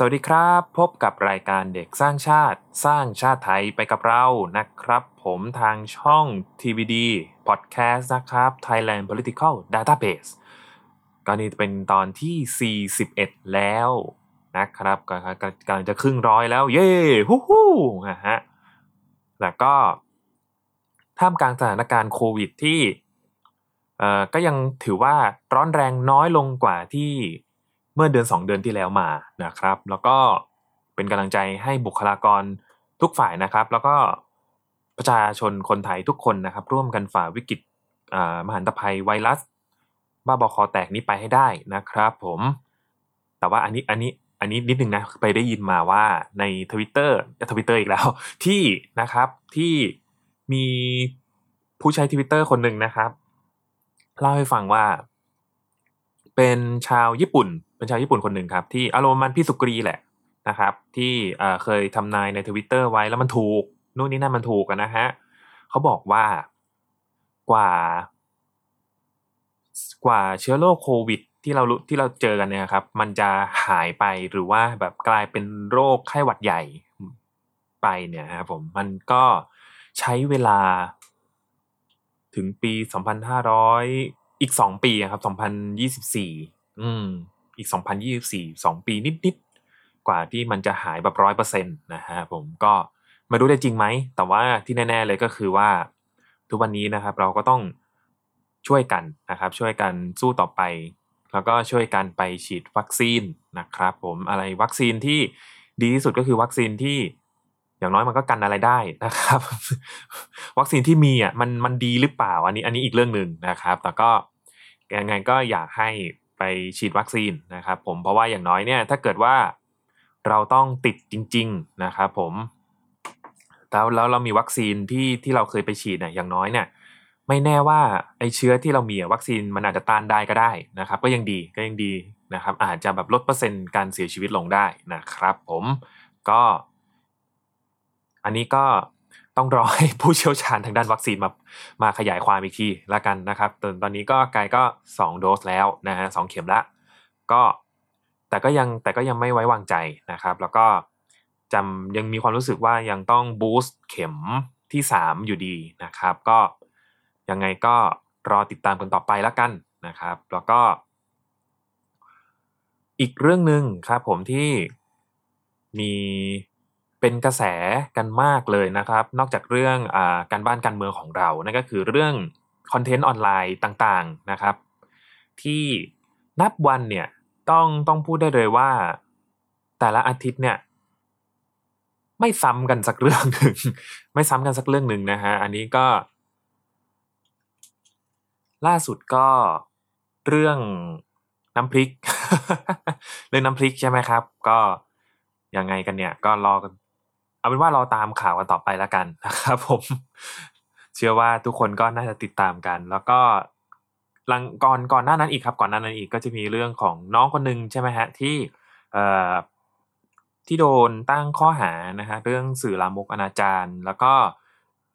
สวัสดีครับ พบกับรายการเด็กสร้างชาติ สร้างชาติไทยไปกับเรานะครับ ผมทางช่อง TVD Podcast นะครับ Thailand Political Database ก็นี่เป็นตอนที่ 41 แล้วนะครับกำลังจะครึ่งร้อยแล้ว เย้ฮู้ฮู้นะฮะแล้วก็ท่ามกลางสถานการณ์โควิดที่เออก็ยังถือว่าร้อนแรงน้อยลงกว่าที่ เมื่อเดือน 2 เดือนที่แล้วมานะครับ แล้วก็เป็นกำลังใจให้บุคลากรทุกฝ่ายนะครับ แล้วก็ประชาชนคนไทยทุกคนนะครับ ร่วมกันฝ่าวิกฤตมหันตภัยไวรัส บ้าบอคอแตกนี้ไปให้ได้นะครับผม แต่ว่าอันนี้อันนี้อันนี้นิดนึงนะไปได้ยินมาว่าในทวิตเตอร์ทวิตเตอร์อีกแล้ว ที่นะครับที่มีผู้ใช้ทวิตเตอร์คนหนึ่งนะครับ เล่าให้ฟังว่า เป็นชาวญี่ปุ่น เป็นชาวญี่ปุ่นคนหนึ่งครับ ที่อารมณ์มันพี่สุกรีแหละนะครับ ที่เคยทำนายในทวิตเตอร์ไว้แล้วมันถูกนู่นนี่นั่นมันถูกกันนะฮะเขาบอกว่ากว่ากว่าเชื้อโรคโควิดที่เราที่เราเจอกันเนี่ยครับ มันจะหายไปหรือว่าแบบกลายเป็นโรคไข้หวัดใหญ่ไปเนี่ยครับผมมันก็ใช้เวลาถึงปี 2,500 อีก 2 ปีครับ 2024 อืม อีก 2024 2 ปีนิดๆ กว่าที่มันจะหายแบบร้อยเปอร์เซ็นต์นะฮะผมก็ไม่รู้ได้จริงไหม แต่ว่าที่แน่ ๆ เลยก็คือว่า ทุกวันนี้นะครับเราก็ต้องช่วยกันนะครับ ช่วยกันสู้ต่อไป แล้วก็ช่วยกันไปฉีดวัคซีนนะครับ ผมอะไรวัคซีนที่ดีที่สุดก็คือวัคซีนที่อย่างน้อยมันก็กันอะไรได้นะครับ วัคซีนที่มีอะมันมันดีหรือเปล่า อันนี้อันนี้อีกเรื่องหนึ่งนะครับ แต่ก็ยังไงก็อยากให้ ไปฉีดวัคซีนนะครับผมเพราะว่าอย่างน้อยเนี่ยถ้าเกิดว่าเราต้องติดจริง ๆนะครับผมแล้วแล้วเรามีวัคซีนที่ที่เราเคยไปฉีดเนี่ยอย่างน้อยเนี่ยไม่แน่ว่าไอเชื้อที่เรามีวัคซีนมันอาจจะต้านได้ก็ได้นะครับ ก็ยังดีก็ยังดีนะครับ อาจจะแบบลดเปอร์เซ็นต์การเสียชีวิตลงได้นะครับ ผมก็ อันนี้ก็ ต้องรอให้ผู้เชี่ยวชาญทางด้านวัคซีนมามาขยายความอีกทีละกันนะครับตอนตอนนี้ก็กายก็ 2 โดสแล้วนะฮะสเข็มละก็แต่ก็ยังแต่ก็ยังไม่ไว้วางใจนะครับ แล้วก็จำยังมีความรู้สึกว่ายังต้องบูสต์เข็มที่ 3 อยู่ดีนะครับ ก็ยังไงก็รอติดตามกันต่อไปแล้วกันนะครับ แล้วก็ อีกเรื่องหนึ่งครับผมที่มี เป็นกระแสกันมากเลยนะครับ นอกจากเรื่องอการบ้านการเมืองของเรานั่นก็คือเรื่องคอนเทนต์ออนไลน์ต่างๆนะครับ ที่นับวันเนี่ยต้องต้องพูดได้เลยว่า แต่ละอาทิตย์เนี่ย ไม่ซ้ำกันสักเรื่องหนึ่งไม่ซ้ำกันสักเรื่องหนึ่งนะฮะอันนี้ก็ ล่าสุดก็เรื่องน้ำพริก เรื่องน้ำพริกใช่ไหมครับ ก็ยังไงกันเนี่ย ก็รอกัน เอาเป็นว่าเราตามข่าวกันต่อไปแล้วกันนะครับผม เชื่อว่าทุกคนก็น่าจะติดตามกัน แล้วก็หลังก่อนก่อนหน้านั้นอีกครับ ก่อนหน้านั้นอีกก็จะมีเรื่องของน้องคนหนึ่งใช่ไหมฮะที่เอ่อที่โดนตั้งข้อหานะฮะเรื่องสื่อลามกอนาจารแล้วก็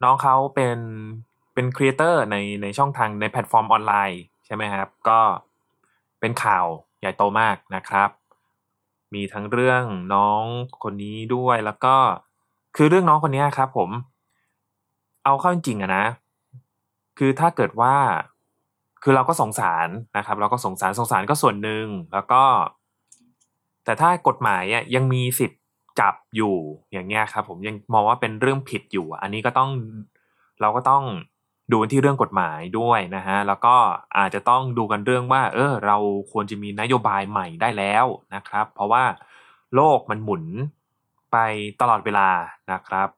น้องเขาเป็นเป็น creator ในในช่องทางในแพลตฟอร์มออนไลน์ใช่ไหมครับ ก็เป็นข่าวใหญ่โตมากนะครับ มีทั้งเรื่องน้องคนนี้ด้วยแล้วก็ คือเรื่องน้องคนนี้ครับ ผม เอาเข้าจริงอะนะ คือถ้าเกิดว่า คือเราก็สงสารนะครับ เราก็สงสารสงสารก็ส่วนหนึ่งแล้วก็ แต่ถ้ากฎหมายอะยังมีสิทธิ์จับอยู่อย่างเงี้ยครับ ผมยังมองว่าเป็นเรื่องผิดอยู่ อันนี้ก็ต้องเราก็ต้องดูที่เรื่องกฎหมายด้วยนะฮะแล้วก็อาจจะต้องดูกันเรื่องว่า เออ เราควรจะมีนโยบายใหม่ได้แล้วนะครับ เพราะว่าโลกมันหมุน ไปตลอดเวลานะครับ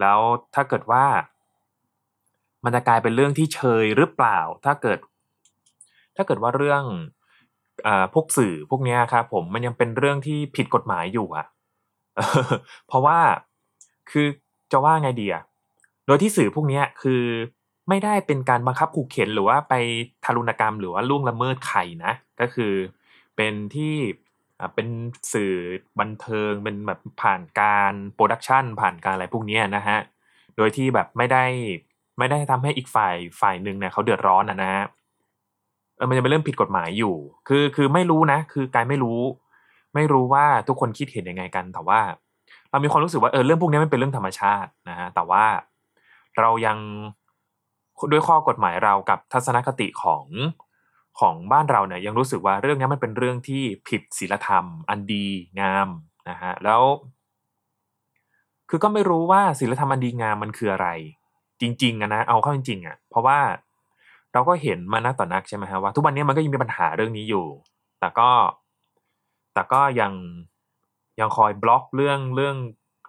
แล้วถ้าเกิดว่า มันจะกลายเป็นเรื่องที่เชยหรือเปล่า ถ้าเกิด ถ้าเกิดว่าเรื่องอพวกสื่อพวกนี้ครับผมมันยังเป็นเรื่องที่ผิดกฎหมายอยู่อะเพราะว่าคือจะว่าไงดีอะโดยที่สื่อพวกนี้คือไม่ได้เป็นการบังคับขู่เข็นหรือว่าไปทารุณกรรมหรือว่าล่วงละเมิดใครนะ ก็คือเป็นที่ เป็นสื่อบันเทิงเป็นแบบผ่านการ production ผ่านการอะไรพวกนี้นะฮะโดยที่แบบไม่ได้ไม่ได้ทำให้อีกฝ่ายฝ่ายหนึ่งเนี่ยเขาเดือดร้อนนะนะเออมันจะเป็นเรื่องผิดกฎหมายอยู่ คือคือไม่รู้นะ คือกายไม่รู้ ไม่รู้ว่าทุกคนคิดเห็นยังไงกัน แต่ว่า เรามีความรู้สึกว่าเออเรื่องพวกนี้มันเป็นเรื่องธรรมชาตินะฮะแต่ว่าเรายังด้วยข้อกฎหมายเรากับทัศนคติของ ของบ้านเราเนี่ยยังรู้สึกว่าเรื่องนี้มันเป็นเรื่องที่ผิดศีลธรรม อันดีงามนะฮะแล้ว คือก็ไม่รู้ว่าศีลธรรมอันดีงามมันคืออะไร จริงๆอะนะเอาเข้าจริงๆอะเพราะว่าเราก็เห็นมานักต่อนักใช่ไหมฮะว่าทุกวันนี้มันก็ยังมีปัญหาเรื่องนี้อยู่ แต่ก็ แต่ก็ยังยังคอยบล็อกเรื่องเรื่อง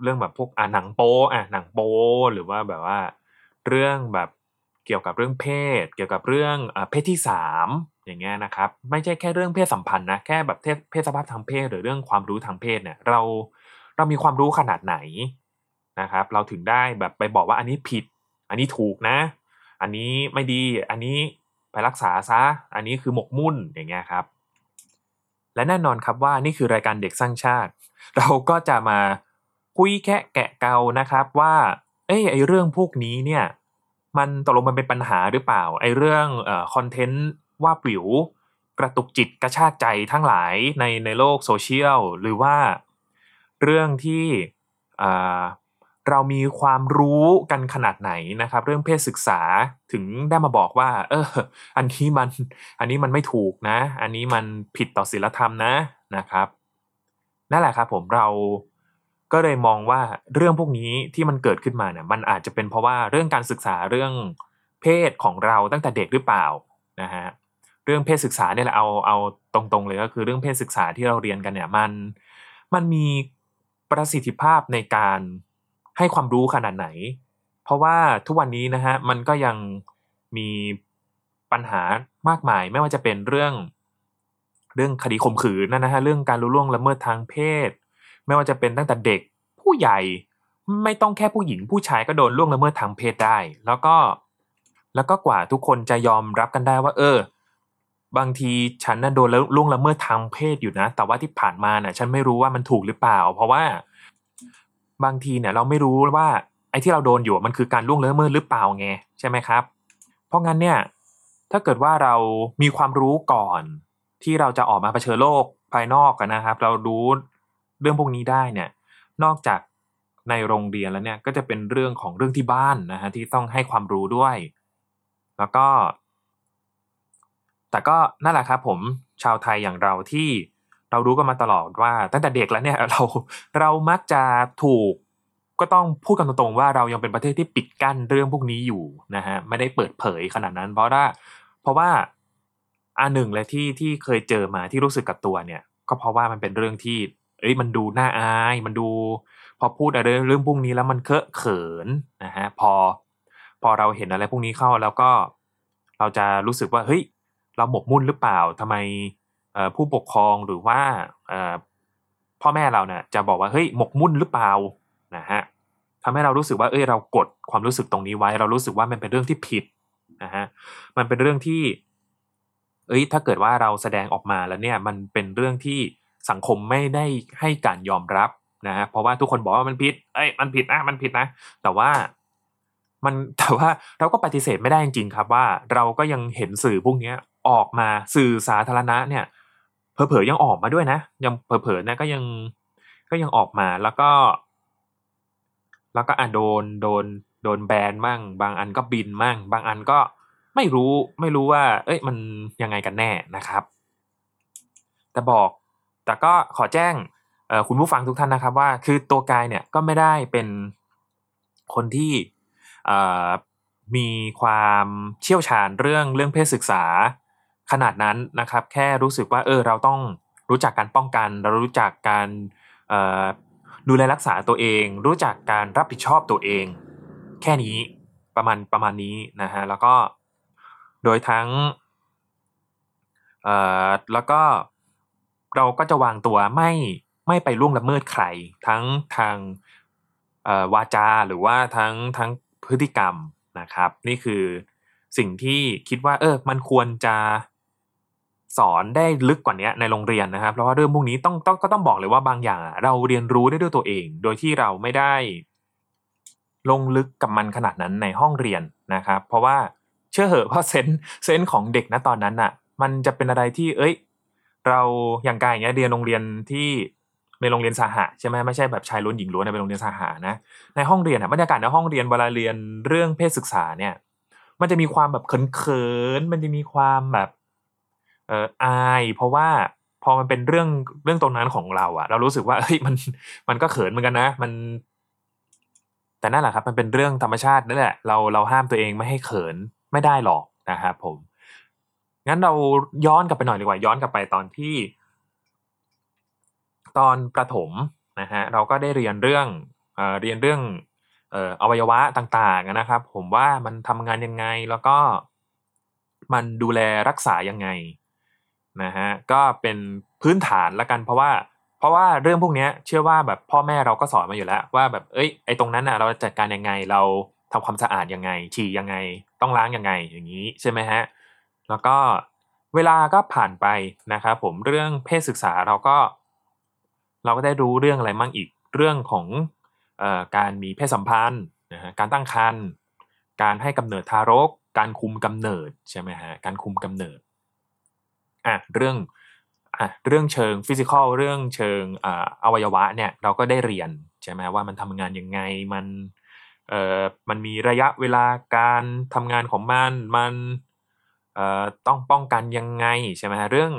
เรื่องแบบพวกอ่าหนังโป๊อะหนังโป๊หรือว่าแบบว่า เรื่องแบบ เกี่ยวกับเรื่องเพศ เกี่ยวกับเรื่องเพศที่สามอย่างเงี้ยนะครับ ไม่ใช่แค่เรื่องเพศสัมพันธ์นะแค่แบบเพศสภาพทางเพศ หรือเรื่องความรู้ทางเพศเนี่ยเราเรามีความรู้ขนาดไหนนะครับ เราถึงได้แบบไปบอกว่าอันนี้ผิด อันนี้ถูกนะ อันนี้ไม่ดีอันนี้ไปรักษาซะ อันนี้คือหมกมุ่นอย่างเงี้ยครับ และแน่นอนครับว่านี่คือรายการเด็กสร้างชาติ เราก็จะมาคุยแค่แกะเกานะครับว่า เอ้ยไอเรื่องพวกนี้เนี่ย มันตกลงมันเป็นปัญหาหรือเปล่าไอ้เรื่องคอนเทนต์ว่าปิวกระตุกจิตกระชากใจทั้งหลายในในโลกโซเชียลหรือว่าเรื่องที่เรามีความรู้กันขนาดไหนนะครับ เรื่องเพศศึกษาถึงได้มาบอกว่า เออ อันนี้มัน อันนี้มันไม่ถูกนะ อันนี้มันผิดต่อศีลธรรมนะนะครับนั่นแหละครับผมเรา ก็เลยมองว่าเรื่องพวกนี้ที่มันเกิดขึ้นมาเนี่ยมันอาจจะเป็นเพราะว่าเรื่องการศึกษาเรื่องเพศของเราตั้งแต่เด็กหรือเปล่านะฮะเรื่องเพศศึกษาเนี่ยแหละเอาเอาตรงๆเลยก็คือเรื่องเพศศึกษาที่เราเรียนกันเนี่ยมันมันมีประสิทธิภาพในการให้ความรู้ขนาดไหน เพราะว่าทุกวันนี้นะฮะมันก็ยังมีปัญหามากมาย ไม่ว่าจะเป็นเรื่อง เรื่องคดีข่มขืนนะฮะเรื่องการรู้ล่วงละเมิดทางเพศ ไม่ว่าจะเป็นตั้งแต่เด็กผู้ใหญ่ไม่ต้องแค่ผู้หญิงผู้ชายก็โดนล่วงละเมิดทางเพศได้ แล้วก็ แล้วก็กว่าทุกคนจะยอมรับกันได้ว่า เออ บางทีฉันน่ะโดนล่วงละเมิดทางเพศอยู่นะ แต่ว่าที่ผ่านมาน่ะ ฉันไม่รู้ว่ามันถูกหรือเปล่า เพราะว่า บางทีเนี่ยเราไม่รู้ว่า ไอ้ที่เราโดนอยู่มันคือการล่วงละเมิดหรือเปล่าไงใช่ไหมครับ เพราะงั้นเนี่ย ถ้าเกิดว่าเรามีความรู้ก่อน ที่เราจะออกมาเผชิญโลกภายนอกกันนะครับ เรารู้ เรื่องพวกนี้ได้เนี่ยนอกจากในโรงเรียนแล้วเนี่ยก็จะเป็นเรื่องของเรื่องที่บ้านนะฮะที่ต้องให้ความรู้ด้วย แล้วก็ แต่ก็นั่นแหละครับผมชาวไทยอย่างเราที่เรารู้กันมาตลอดว่า ตั้งแต่เด็กแล้วเนี่ยเราเรามักจะถูกก็ต้องพูดกันตรงๆว่าเรายังเป็นประเทศที่ปิดกั้นเรื่องพวกนี้อยู่นะฮะไม่ได้เปิดเผยขนาดนั้น เพราะว่าเพราะว่าอันหนึ่งเลยที่ที่เคยเจอมาที่รู้สึกกับตัวเนี่ย ก็เพราะว่ามันเป็นเรื่องที่ เอ้ยมันดูน่าอาย มันดู พอพูดอะไรเรื่องพวกนี้แล้วมันเคอะเขินนะฮะพอ พอเราเห็นอะไรพวกนี้เข้าแล้วก็ เราจะรู้สึกว่าเฮ้ยเราหมกมุ่นหรือเปล่าทำไมผู้ปกครองหรือว่าพ่อแม่เราเนี่ยจะบอกว่าเฮ้ยหมกมุ่นหรือเปล่านะฮะทำให้เรารู้สึกว่าเอ้ยเรากดความรู้สึกตรงนี้ไว้ เรารู้สึกว่ามันเป็นเรื่องที่ผิดนะฮะมันเป็นเรื่องที่ เอ้ยถ้าเกิดว่าเราแสดงออกมาแล้วเนี่ย มันเป็นเรื่องที่ สังคมไม่ได้ให้การยอมรับนะฮะเพราะว่าทุกคนบอกว่ามันผิด เอ้ยมันผิดนะมันผิดนะ แต่ว่ามันแต่ว่าเราก็ปฏิเสธไม่ได้จริงๆครับว่าเราก็ยังเห็นสื่อพวกนี้ออกมาสื่อสาธารณะเนี่ยเผลอๆยังออกมาด้วยนะ ยังเผลอๆนะก็ยังก็ยังออกมาแล้วก็ แล้วก็อะโดนโดนโดนแบนมั่งบางอันก็บินมั่งบางอันก็ไม่รู้ไม่รู้ว่า เอ้ยมันยังไงกันแน่นะครับ แต่บอก แต่ก็ขอแจ้งคุณผู้ฟังทุกท่านนะครับว่า คือตัวกายเนี่ยก็ไม่ได้เป็นคนที่มีความเชี่ยวชาญเรื่องเรื่องเพศศึกษาขนาดนั้นนะครับ แค่รู้สึกว่าเออเราต้องรู้จักการป้องกัน เรารู้จักการดูแลรักษาตัวเอง รู้จักการรับผิดชอบตัวเอง แค่นี้ประมาณประมาณนี้นะฮะแล้วก็โดยทั้งแล้วก็ เราก็จะวางตัวไม่ไม่ไปล่วงละเมิดใคร ทั้งทางวาจาหรือว่าทั้งทั้งพฤติกรรมนะครับ นี่คือสิ่งที่คิดว่า เออ มันควรจะสอนได้ลึกกว่านี้ในโรงเรียนนะครับ เพราะว่าเรื่องพวกนี้ต้องต้องก็ต้องบอกเลยว่าบางอย่าง เราเรียนรู้ได้ด้วยตัวเอง โดยที่เราไม่ได้ ลงลึกกับมันขนาดนั้นในห้องเรียนนะครับ เพราะว่าเชื่อเหอะเพราะเซนเซนของเด็กนะตอนนั้นอะ่ะ มันจะเป็นอะไรที่ เอ้ย เราอย่างกายอย่างเงี้ยเรียนโรงเรียนที่ในโรงเรียนสหะใช่ไหมไม่ใช่แบบชายล้วนหญิงล้วนเป็นโรงเรียนสหะนะในห้องเรียนอะบรรยากาศในห้องเรียนเวลาเรียนเรื่องเพศศึกษาเนี่ย มันจะมีความแบบเขินๆมันจะมีความแบบเอออาย เพราะว่าพอมันเป็นเรื่องเรื่องตรงนั้นของเราอะเรารู้สึกว่าเฮ้ยมันมันก็เขินเหมือนกันนะ มัน แต่นั่นแหละครับ มันเป็นเรื่องธรรมชาตินั่นแหละเราเราห้ามตัวเองไม่ให้เขินไม่ได้หรอกนะครับผม งั้นเราย้อนกลับไปหน่อยดีกว่าย้อนกลับไปตอนที่ ตอนประถมนะฮะเราก็ได้เรียนเรื่องเอเรียนเรื่องเออวัยวะต่างๆนะครับ ผมว่ามันทำงานยังไงแล้วก็มันดูแลรักษายังไงนะฮะก็เป็นพื้นฐานละกันเพราะว่า เพราะว่าเรื่องพวกนี้เชื่อว่าแบบพ่อแม่เราก็สอนมาอยู่แล้ว ว่าแบบเอ้ยไอ้ตรงนั้นอะเราจัดการยังไงเราทำความสะอาดยังไงฉี่ยังไง ต้องล้างยังไงอย่างนี้ใช่ไหมฮะ แล้วก็เวลาก็ผ่านไปนะครับผมเรื่องเพศศึกษาเราก็ เราก็ได้รู้เรื่องอะไรมั่งอีกเรื่องของออการมีเพศสัมพันธ์นะฮะการตั้งครรภ์การให้กำเนิดทารก การคุมกำเนิดใช่ไหมฮะการคุมกำเนิดอะเรื่องอะเรื่องเชิงฟิสิกอลเรื่องเชิงออวัยวะเนี่ยเราก็ได้เรียนใช่ไหมว่ามันทำงานยังไงมันเอ่อมันมีระยะเวลาการทำงานของมันมันอ ต้องป้องกันยังไงใช่ไหมฮะเรื่อง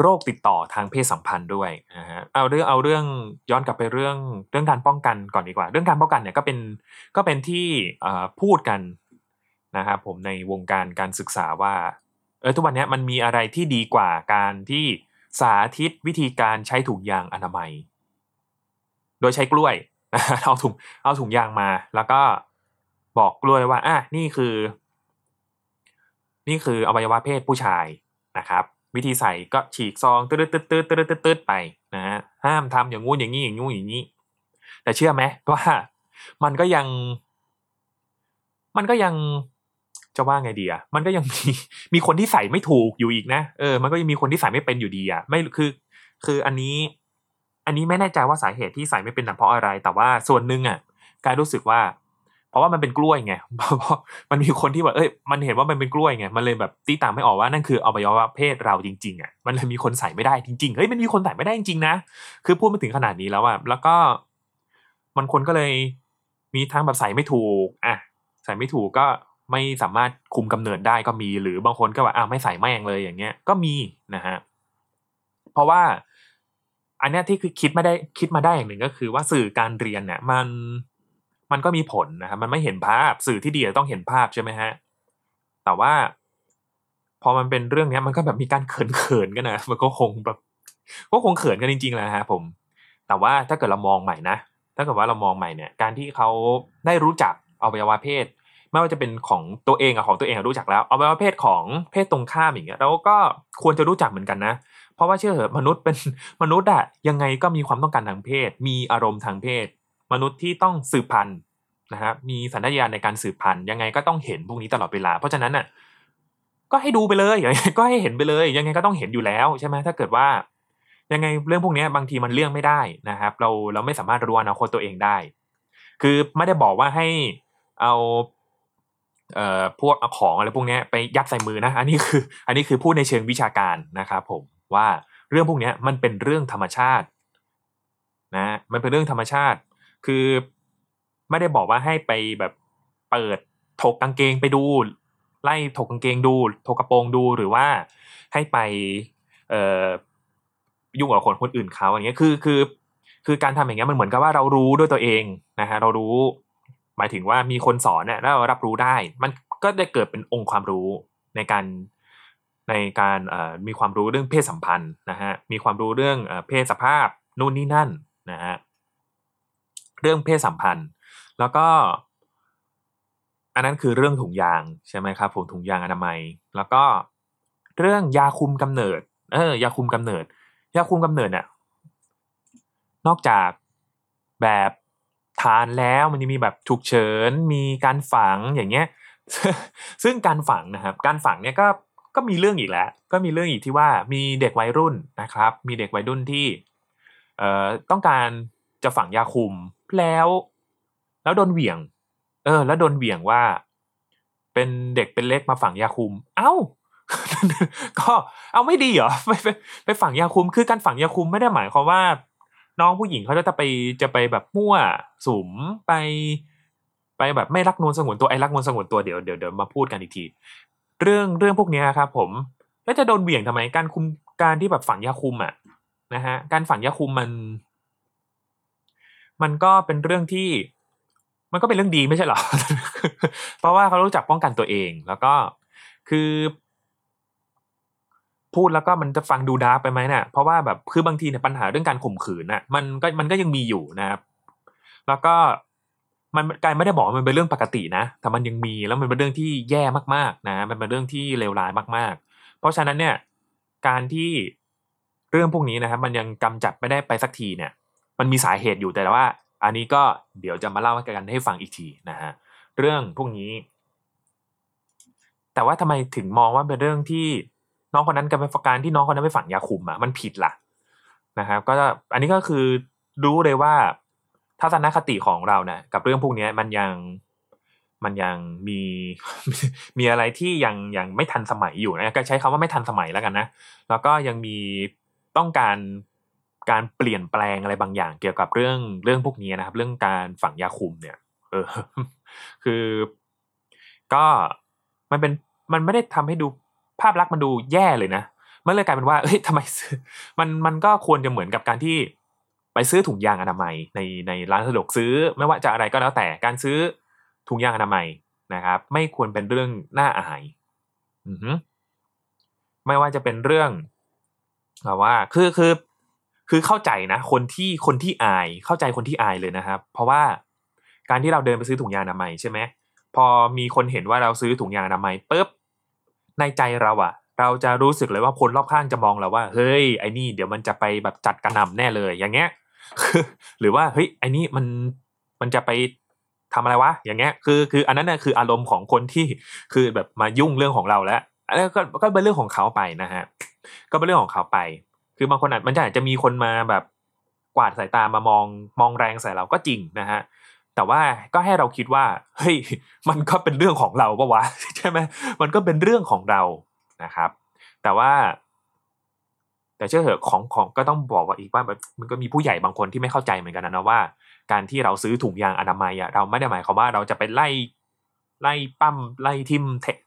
โรคติดต่อทางเพศสัมพันธ์ด้วยนะฮะเอาเรื่องเอาเรื่องย้อนกลับไปเรื่องเรื่องการป้องกันก่อนดีกว่า เรื่องการป้องกันเนี่ยก็เป็นก็เป็นที่พูดกันนะครับผมในวงการการศึกษาว่าเออทุกวันนี้มันมีอะไรที่ดีกว่าการที่สาธิตวิธีการใช้ถุงยางอนามัย โดยใช้กล้วยเอาถุงเอาถุงยางมา แล้วก็บอกกล้วยว่าอะนี่คือ นี่คืออวัยวะเพศผู้ชายนะครับ วิธีใส่ก็ฉีกซองตืดตืดตืดตืดตืดตืดไปนะฮะห้ามทำอย่างงู้นอย่างนี้อย่างงู้นอย่างนี้ แต่เชื่อไหมว่ามันก็ยัง มันก็ยังจะว่าไงดีอะมันก็ยังมีมีคนที่ใส่ไม่ถูกอยู่อีกนะเออ มันก็ยังมีคนที่ใส่ไม่เป็นอยู่ดีอะไม่คือ คืออันนี้ อันนี้ไม่แน่ใจว่าสาเหตุที่ใส่ไม่เป็นเพราะอะไร แต่ว่าส่วนหนึ่งอะ การรู้สึกว่า เพราะว่ามันเป็นกล้วยไงเพราะมันมีคนที่แบบเอ้ยมันเห็นว่ามันเป็นกล้วยไงมันเลยแบบตีตามไม่ออกว่านั่นคืออวัยวะเพศเราจริง ๆอะมันเลยมีคนใส่ไม่ได้จริงๆเฮ้ยมันมีคนใส่ไม่ได้จริงๆนะคือพูดมาถึงขนาดนี้แล้วอะแล้วก็มันคนก็เลยมีทั้งแบบใส่ไม่ถูกอะใส่ไม่ถูกก็ไม่สามารถคุมกำเนิดได้ก็มี หรือบางคนก็ว่าอ้าวไม่ใส่แม่งเลยอย่างเงี้ย ก็มีนะฮะเพราะว่าอันนี้ที่คือคิดไม่ได้คิดมาได้อย่างหนึ่งก็คือว่าสื่อการเรียนเนี่ยมัน มันก็มีผลนะครับมันไม่เห็นภาพสื่อที่ดีต้องเห็นภาพใช่ไหมฮะแต่ว่า พอมันเป็นเรื่องนี้มันก็แบบมีการเขินๆกันนะมันก็คงแบบก็คงเขินกันจริงๆแหละฮะผม แต่ว่าถ้าเกิดเรามองใหม่นะถ้าเกิดว่าเรามองใหม่เนี่ย การที่เขาได้รู้จักอวัยวะเพศ ไม่ว่าจะเป็นของตัวเองอะของตัวเองรู้จักแล้วเอาไปว่าเพศของเพศตรงข้ามอย่างเงี้ยเราก็ควรจะรู้จักเหมือนกันนะเพราะว่าเชื่อเหอะมนุษย์เป็นมนุษย์อะยังไงก็มีความต้องการทางเพศ มีอารมณ์ทางเพศ มนุษย์ที่ต้องสืบพันธุ์นะครับมีสัญญาณในการสืบพันธุ์ยังไงก็ต้องเห็นพวกนี้ตลอดเวลา เพราะฉะนั้นอะก็ให้ดูไปเลยก็ให้เห็นไปเลย ยังไงก็ต้องเห็นอยู่แล้วใช่ไหมถ้าเกิดว่า ยังไงเรื่องพวกนี้บางทีมันเลี่ยงไม่ได้นะครับ เราเราไม่สามารถรู้อนาคตตัวเองได้ คือไม่ได้บอกว่าให้เอาเอ่อพวกเอาของอะไรพวกนี้ไปยัดใส่มือนะอันนี้คือ อันนี้คือพูดในเชิงวิชาการนะครับผมว่าเรื่องพวกนี้มันเป็นเรื่องธรรมชาตินะมันเป็นเรื่องธรรมชาติ คือไม่ได้บอกว่าให้ไปแบบเปิดถกกางเกงไปดู ไล่ถกกางเกงดูถกกระโปรงดูหรือว่าให้ไปเอ่อยุ่งกับคนคนอื่นเขาอย่างเงี้ยคือคือ คือการทำอย่างเงี้ยมันเหมือนกับว่าเรารู้ด้วยตัวเองนะฮะเรารู้ หมายถึงว่ามีคนสอนเนี่ยแล้วเรารับรู้ได้ มันก็ได้เกิดเป็นองค์ความรู้ในการในการมีความรู้เรื่องเพศสัมพันธ์นะฮะมีความรู้เรื่องเพศสภาพนู่นนี่นั่นนะฮะ เรื่องเพศสัมพันธ์ แล้วก็ อันนั้นคือเรื่องถุงยางใช่ไหมครับผมถุงยางอนามัย แล้วก็เรื่องยาคุมกำเนิด เออยาคุมกำเนิด ยาคุมกำเนิดเนี่ยนอกจากแบบทานแล้วมันจะมีแบบฉุกเฉินมีการฝังอย่างเงี้ย ซึ่งการฝังนะครับ การฝังเนี่ยก็ก็มีเรื่องอีกแล้ว ก็มีเรื่องอีกที่ว่ามีเด็กวัยรุ่นนะครับ มีเด็กวัยรุ่นที่เอ่อต้องการจะฝังยาคุม แล้ว แล้วโดนเหวี่ยง เออ แล้วโดนเหวี่ยงว่า เป็นเด็กเป็นเล็กมาฝังยาคุม เอ้า ก็เอาไม่ดีเหรอไปไปไปฝังยาคุม คือการฝังยาคุมไม่ได้หมายความว่า น้องผู้หญิงเขาจะไปจะไปแบบมั่วสุมไปไปแบบไม่รักนวลสงวนตัวไอ้รักนวลสงวนตัวเดี๋ยวเดี๋ยวเดี๋ยวมาพูดกันอีกทีเรื่องเรื่องพวกนี้ครับ ผมแล้วจะโดนเบี่ยงทำไมการคุมการที่แบบฝังยาคุมอะนะฮะการฝังยาคุมมัน มันก็เป็นเรื่องที่ มันก็เป็นเรื่องดีไม่ใช่หรอ เพราะว่าเขารู้จักป้องกันตัวเอง แล้วก็คือ พูดแล้วก็มันจะฟังดูดาร์ไปไหมเนะี่ยเพราะว่าแบบคือบางทีเนี่ยปัญหาเรื่องการข่มขืนน่ะ มันก็มันก็ยังมีอยู่นะครับ แล้วก็มันกายไม่ได้บอกมันเป็นเรื่องปกตินะ แต่มันยังมีแล้วมันเป็นเรื่องที่แย่มากๆนะ มันเป็นเรื่องที่เลวร้ายมาก ๆ เพราะฉะนั้นเนี่ย การที่เรื่องพวกนี้นะครับมันยังกำจัดไม่ได้ไปสักทีเนี่ย มันมีสาเหตุอยู่แต่ว่า อันนี้ก็เดี๋ยวจะมาเล่ากันให้ฟังอีกทีนะฮะเรื่องพวกนี้ แต่ว่าทำไมถึงมองว่าเป็นเรื่องที่น้องคนนั้นกับการที่น้องคนนั้นไปฝังยาคุมอะมันผิดล่ะนะครับ ก็อันนี้ก็คือรู้เลยว่าทัศนคติของเราเนะกับเรื่องพวกนี้มันยังมันยังมีมีอะไรที่ยังยังไม่ทันสมัยอยู่นะก็ใช้คำว่าไม่ทันสมัยแล้วกันนะ แล้วก็ยังมีต้องการ การเปลี่ยนแปลงอะไรบางอย่างเกี่ยวกับเรื่องเรื่องพวกนี้นะครับ เรื่องการฝังยาคุมเนี่ย เออ คือ ก็มันเป็นมันไม่ได้ทำให้ดูภาพลักษณ์มันดูแย่เลยนะมันเลยกลายเป็นว่าเฮ้ยทำไมมันมันก็ควรจะเหมือนกับการที่ไปซื้อถุงยางอนามัยในในร้านสะดวกซื้อ ไม่ว่าจะอะไรก็แล้วแต่การซื้อถุงยางอนามัยนะครับ ไม่ควรเป็นเรื่องน่าอายอือไม่ว่าจะเป็นเรื่องว่าคือคือ คือเข้าใจนะ คนที่คนที่อายเข้าใจคนที่อายเลยนะครับ เพราะว่าการที่เราเดินไปซื้อถุงยางอนามัยใช่ไหมพอมีคนเห็นว่าเราซื้อถุงยางอนามัยปุ๊บในใจเราอะเราจะรู้สึกเลยว่าคนรอบข้างจะมองเราว่า เฮ้ยไอ้นี่เดี๋ยวมันจะไปแบบจัดกระหน่าแน่เลย อย่างเงี้ยหรือว่าเฮ้ยไอ้นี่มันมันจะไปทำอะไรวะ อย่างเงี้ยคือคืออันนั้นน่ะคืออารมณ์ของคนที่คือแบบมายุ่งเรื่องของเราแล้วอันนี้ก็ก็เป็นเรื่องของเขาไปนะฮะก็เป็นเรื่องของเขาไป คือบางคนอาจมันอาจจะมีคนมาแบบกวาดสายตามามองมองแรงใส่เราก็จริงนะฮะแต่ว่าก็ให้เราคิดว่าเฮ้ยมันก็เป็นเรื่องของเราปะวะใช่ไหมมันก็เป็นเรื่องของเรานะครับ แต่ว่า แต่เชื่อเหอะของของก็ต้องบอกว่าอีกว่ามันก็มีผู้ใหญ่บางคนที่ไม่เข้าใจเหมือนกันนะว่า การที่เราซื้อถุงยางอนามัยอะเราไม่ได้หมายความว่าเราจะไปไล่ไล่ปั้มไล่ทิม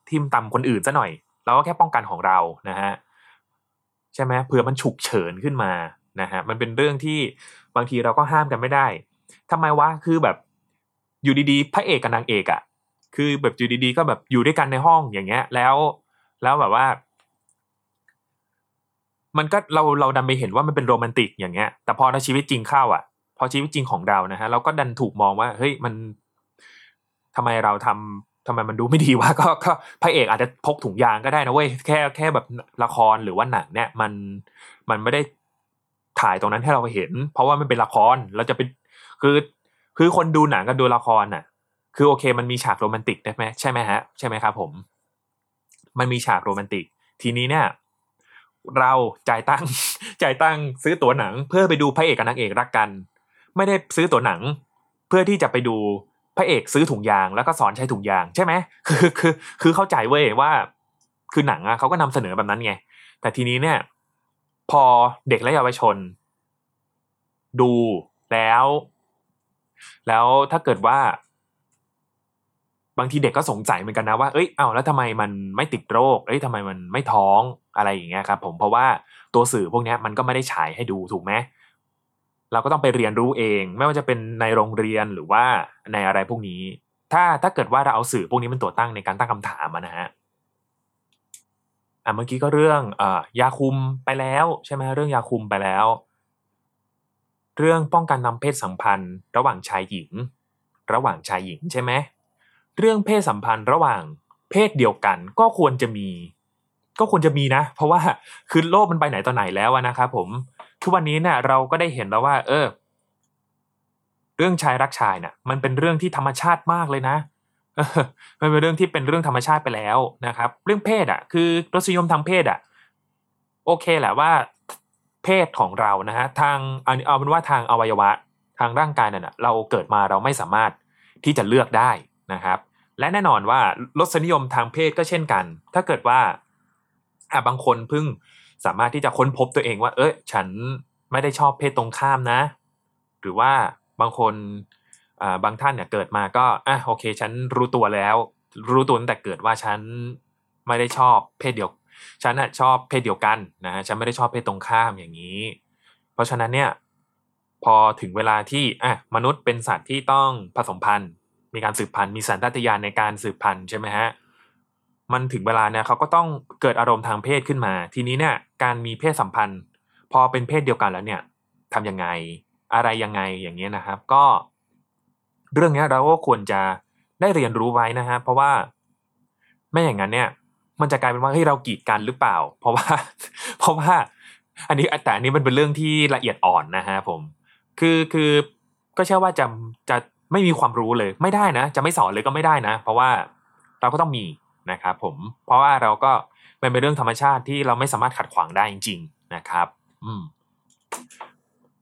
ทิมตำคนอื่นซะหน่อย เราก็แค่ป้องกันของเรานะฮะ ใช่ไหมเผื่อมันฉุกเฉินขึ้นมานะฮะมันเป็นเรื่องที่บางทีเราก็ห้ามกันไม่ได้ทำไมวะคือแบบอยู่ดีๆ พระเอกกับนางเอกอะ่ะคือแบบอยู่ดีๆก็แบบอยู่ด้วยกันในห้องอย่างเงี้ย แล้วแล้วแบบว่า มันก็เราเราดันไปเห็นว่ามันเป็นโรแมนติกอย่างเงี้ย แต่พอในชีวิตจริงเข้าอะ พอชีวิตจริงของเรานะฮะเราก็ดันถูกมองว่าเฮ้ยมันทำไมเราทำ ทำไมมันดูไม่ดีวะก็ก็พระเอกอาจจะพกถุงยางก็ได้นะเว้ยแค่แค่แบบละครหรือว่าหนังเนี่ยมันมันไม่ได้ถ่ายตรงนั้นให้เราเห็น เพราะว่ามันเป็นละครเราจะเป็นคือคือคนดูหนังกับดูละครน่ะ คือโอเค มันมีฉากโรแมนติกได้ไหมใช่ไหมฮะใช่ไหมครับผม มันมีฉากโรแมนติก ทีนี้เนี่ย เราจ่ายตังค์จ่ายตังค์ซื้อตั๋วหนัง เพื่อไปดูพระเอกกับนางเอกรักกัน ไม่ได้ซื้อตั๋วหนัง เพื่อที่จะไปดู พระเอกซื้อถุงยางแล้วก็สอนใช้ถุงยางใช่ไหมคือคือคือเข้าใจเว้ยว่า คือหนังอะเขาก็นำเสนอแบบนั้นไง แต่ทีนี้เนี่ย พอเด็กและเยาวชน ดูแล้ว แล้วถ้าเกิดว่า บางทีเด็กก็สงสัยเหมือนกันนะว่าเอ้ยเอ้าแล้วทำไมมันไม่ติดโรค เอ้ยทำไมมันไม่ท้องอะไรอย่างเงี้ยครับ ผมเพราะว่าตัวสื่อพวกนี้มันก็ไม่ได้ฉายให้ดูถูกไหม เราก็ต้องไปเรียนรู้เอง ไม่ว่าจะเป็นในโรงเรียนหรือว่าในอะไรพวกนี้ ถ้าถ้าเกิดว่าเราเอาสื่อพวกนี้เป็นตัวตั้งในการตั้งคำถามนะฮะอะเมื่อกี้ก็เรื่องอ่ยาคุมไปแล้วใช่ไหมเรื่องยาคุมไปแล้ว เรื่องป้องกันนำเพศสัมพันธ์ ระหว่างชายหญิง ระหว่างชายหญิงใช่ไหมเรื่องเพศสัมพันธ์ระหว่างเพศเดียวกันก็ควรจะมี ก็ควรจะมีนะ เพราะว่าคือโลกมันไปไหนต่อไหนแล้วนะครับผม ทุกวันนี้เนี่ยเราก็ได้เห็นแล้วว่า เออ เรื่องชายรักชายเนี่ยมันเป็นเรื่องที่ธรรมชาติมากเลยนะมันเป็นเรื่องที่เป็นเรื่องธรรมชาติไปแล้วนะครับ เรื่องเพศอะ คือรสนิยมทางเพศอะ โอเคแหละว่าเพศของเรานะฮะทางเอาเป็นว่าทางอวัยวะทางร่างกายนั่นนะเราเกิดมาเราไม่สามารถที่จะเลือกได้นะครับ และแน่นอนว่ารสนิยมทางเพศก็เช่นกัน ถ้าเกิดว่าอะบางคนเพิ่ง สามารถที่จะค้นพบตัวเองว่า เอ้ยฉันไม่ได้ชอบเพศตรงข้ามนะ หรือว่าบางคนบางท่านเนี่ยเกิดมาก็อะโอเค ฉันรู้ตัวแล้ว รู้ตัวตั้งแต่เกิดว่าฉันไม่ได้ชอบเพศเดียว ฉันน่ะชอบเพศเดียวกันนะฮะฉันไม่ได้ชอบเพศตรงข้ามอย่างนี้ เพราะฉะนั้นเนี่ยพอถึงเวลาที่อะมนุษย์เป็นสัตว์ที่ต้องผสมพันธุ์ มีการสืบพันธุ์มีสัญชาตญาณในการสืบพันธุ์ใช่ไหมฮะ มันถึงเวลาเนี่ยเขาก็ต้องเกิดอารมณ์ทางเพศขึ้นมา ทีนี้เนี่ยการมีเพศสัมพันธ์ พอเป็นเพศเดียวกันแล้วเนี่ยทำยังไงอะไรยังไงอย่างเงี้ยนะครับ ก็ เรื่องนี้เราก็ควรจะได้เรียนรู้ไว้นะฮะเพราะว่าไม่อย่างนั้นเนี่ย มันจะกลายเป็นว่าเฮ้ยเรากีดกันหรือเปล่า เพราะว่า เพราะว่า อันนี้แต่อันนี้มันเป็นเรื่องที่ละเอียดอ่อนนะฮะผม คือคือก็เชื่อว่าจะจะไม่มีความรู้เลย ไม่ได้นะ จะไม่สอนเลยก็ไม่ได้นะ เพราะว่าเราก็ต้องมี นะครับผมเพราะว่าเราก็มันเป็นเรื่องธรรมชาติที่เราไม่สามารถขัดขวางได้จริง ๆนะครับ อืม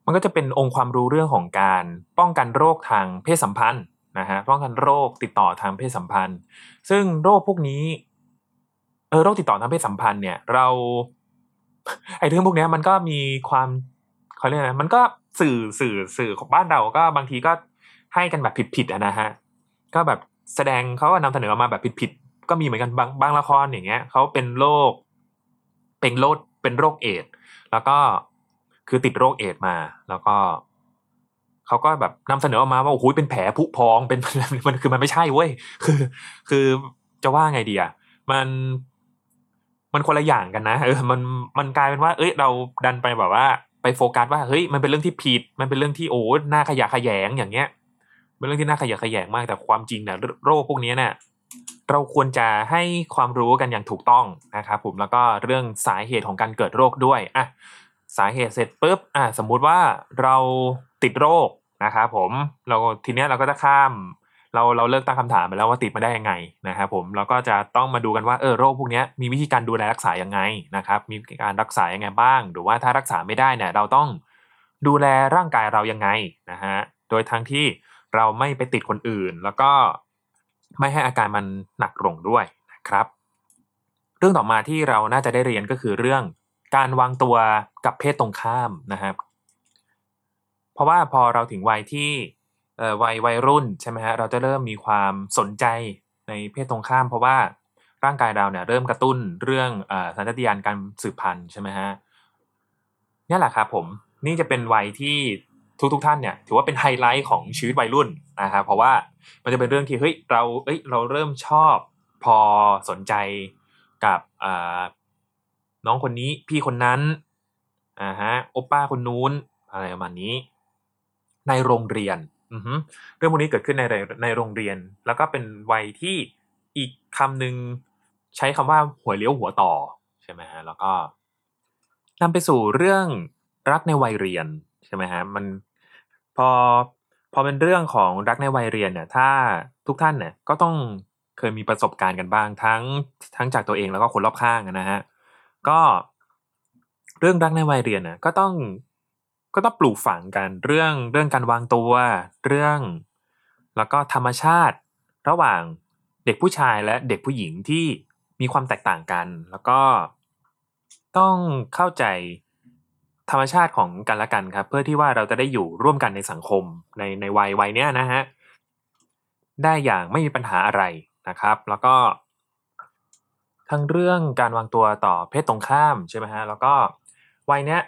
มันก็จะเป็นองค์ความรู้เรื่องของการป้องกันโรคทางเพศสัมพันธ์นะฮะป้องกันโรคติดต่อทางเพศสัมพันธ์ ซึ่งโรคพวกนี้เออโรคติดต่อทางเพศสัมพันธ์เนี่ย เราไอ้เรื่องพวกนี้มันก็มีความเขาเรียกนะไรมันก็สื่อสื่อสื่อของบ้านเราก็บางทีก็ให้กันแบบผิดๆนะฮะก็แบบแสดงเขาก็นำเสนอมาแบบผิด ก็มีเหมือนกันบางบางละครอย่างเงี้ยเขาเป็นโรคเป็นโรคเป็นโรคเอดส์แล้วก็คือติดโรคเอดส์มา แล้วก็เขาก็แบบนำเสนอออกมาว่าโอ้โหเป็นแผลผุพองเป็นมันคือมันไม่ใช่เว้ยคือ คือจะว่าไงดีอะมันมันคนละอย่างกันนะเออมันมันกลายเป็นว่า เอ้ยเราดันไปแบบว่า ไปโฟกัสว่าเฮ้ยมันเป็นเรื่องที่ผิด มันเป็นเรื่องที่โอ้หน้าขยะขยงอย่างเงี้ยเป็นเรื่องที่น่าขยะขยงมากแต่ความจริงเนี่ยโรคพวกนี้เนี่ย เราควรจะให้ความรู้กันอย่างถูกต้องนะครับผมแล้วก็เรื่องสาเหตุของการเกิดโรคด้วยอะสาเหตุเสร็จปุ๊บอะสมมุติว่าเราติดโรคนะครับผมเราทีเนี้ยเราก็จะข้าม เราเราเลิกตั้งคำถามไปแล้วว่าติดมาได้ยังไงนะครับผมเราก็จะต้องมาดูกันว่าเออโรคพวกนี้มีวิธีการดูแลรักษายังไงนะครับ มีการรักษายังไงบ้าง หรือว่าถ้ารักษาไม่ได้เนี่ยเราต้องดูแลร่างกายเรายังไงนะฮะโดยทั้งที่เราไม่ไปติดคนอื่น แล้วก็ ไม่ให้อาการมันหนักลงด้วยนะครับ เรื่องต่อมาที่เราน่าจะได้เรียนก็คือเรื่องการวางตัวกับเพศตรงข้ามนะครับเพราะว่าพอเราถึงวัยที่วัยวัยรุ่นใช่ไหมฮะเราจะเริ่มมีความสนใจในเพศตรงข้าม เพราะว่าร่างกายเราเนี่ยเริ่มกระตุ้นเรื่องอสัญชาตญาณการสืบพันธุ์ใช่ไหมฮะนี่แหละครับผมนี่จะเป็นวัยที่ ทุกทุกท่านเนี่ยถือว่าเป็นไฮไลท์ของชีวิตวัยรุ่นนะครับเพราะว่ามันจะเป็นเรื่องที่เฮ้ยเราเอ้ยเราเริ่มชอบพอสนใจกับน้องคนนี้พี่คนนั้นอ่าฮะโอป้าคนนู้นอะไรประมาณนี้ ในโรงเรียนเรื่องพวกนี้เกิดขึ้นในในโรงเรียน แล้วก็เป็นวัยที่อีกคำหนึ่งใช้คำว่าหัวเลี้ยวหัวต่อใช่ไหมฮะแล้วก็นำไปสู่เรื่องรักในวัยเรียน ช่ไหมฮะมันพอพอเป็นเรื่องของรักในวัยเรียนเนี่ย ถ้าทุกท่านเนี่ยก็ต้องเคยมีประสบการณ์กันบ้างทั้งทั้งจากตัวเองแล้วก็คนรอบข้างนะฮะก็เรื่องรักในวัยเรียนเนี่ยก็ต้องก็ต้องปลูกฝังกันเรื่องเรื่องการวางตัว เรื่อง แล้วก็ธรรมชาติระหว่างเด็กผู้ชายและเด็กผู้หญิงที่มีความแตกต่างกัน แล้วก็ต้องเข้าใจ ธรรมชาติของกันและกันครับ เพื่อที่ว่าเราจะได้อยู่ร่วมกันในสังคมในในวัยวัยเนี้ยนะฮะได้อย่างไม่มีปัญหาอะไรนะครับ แล้วก็ ทั้งเรื่องการวางตัวต่อเพศตรงข้ามใช่ไหมฮะแล้วก็วัยเนี้ย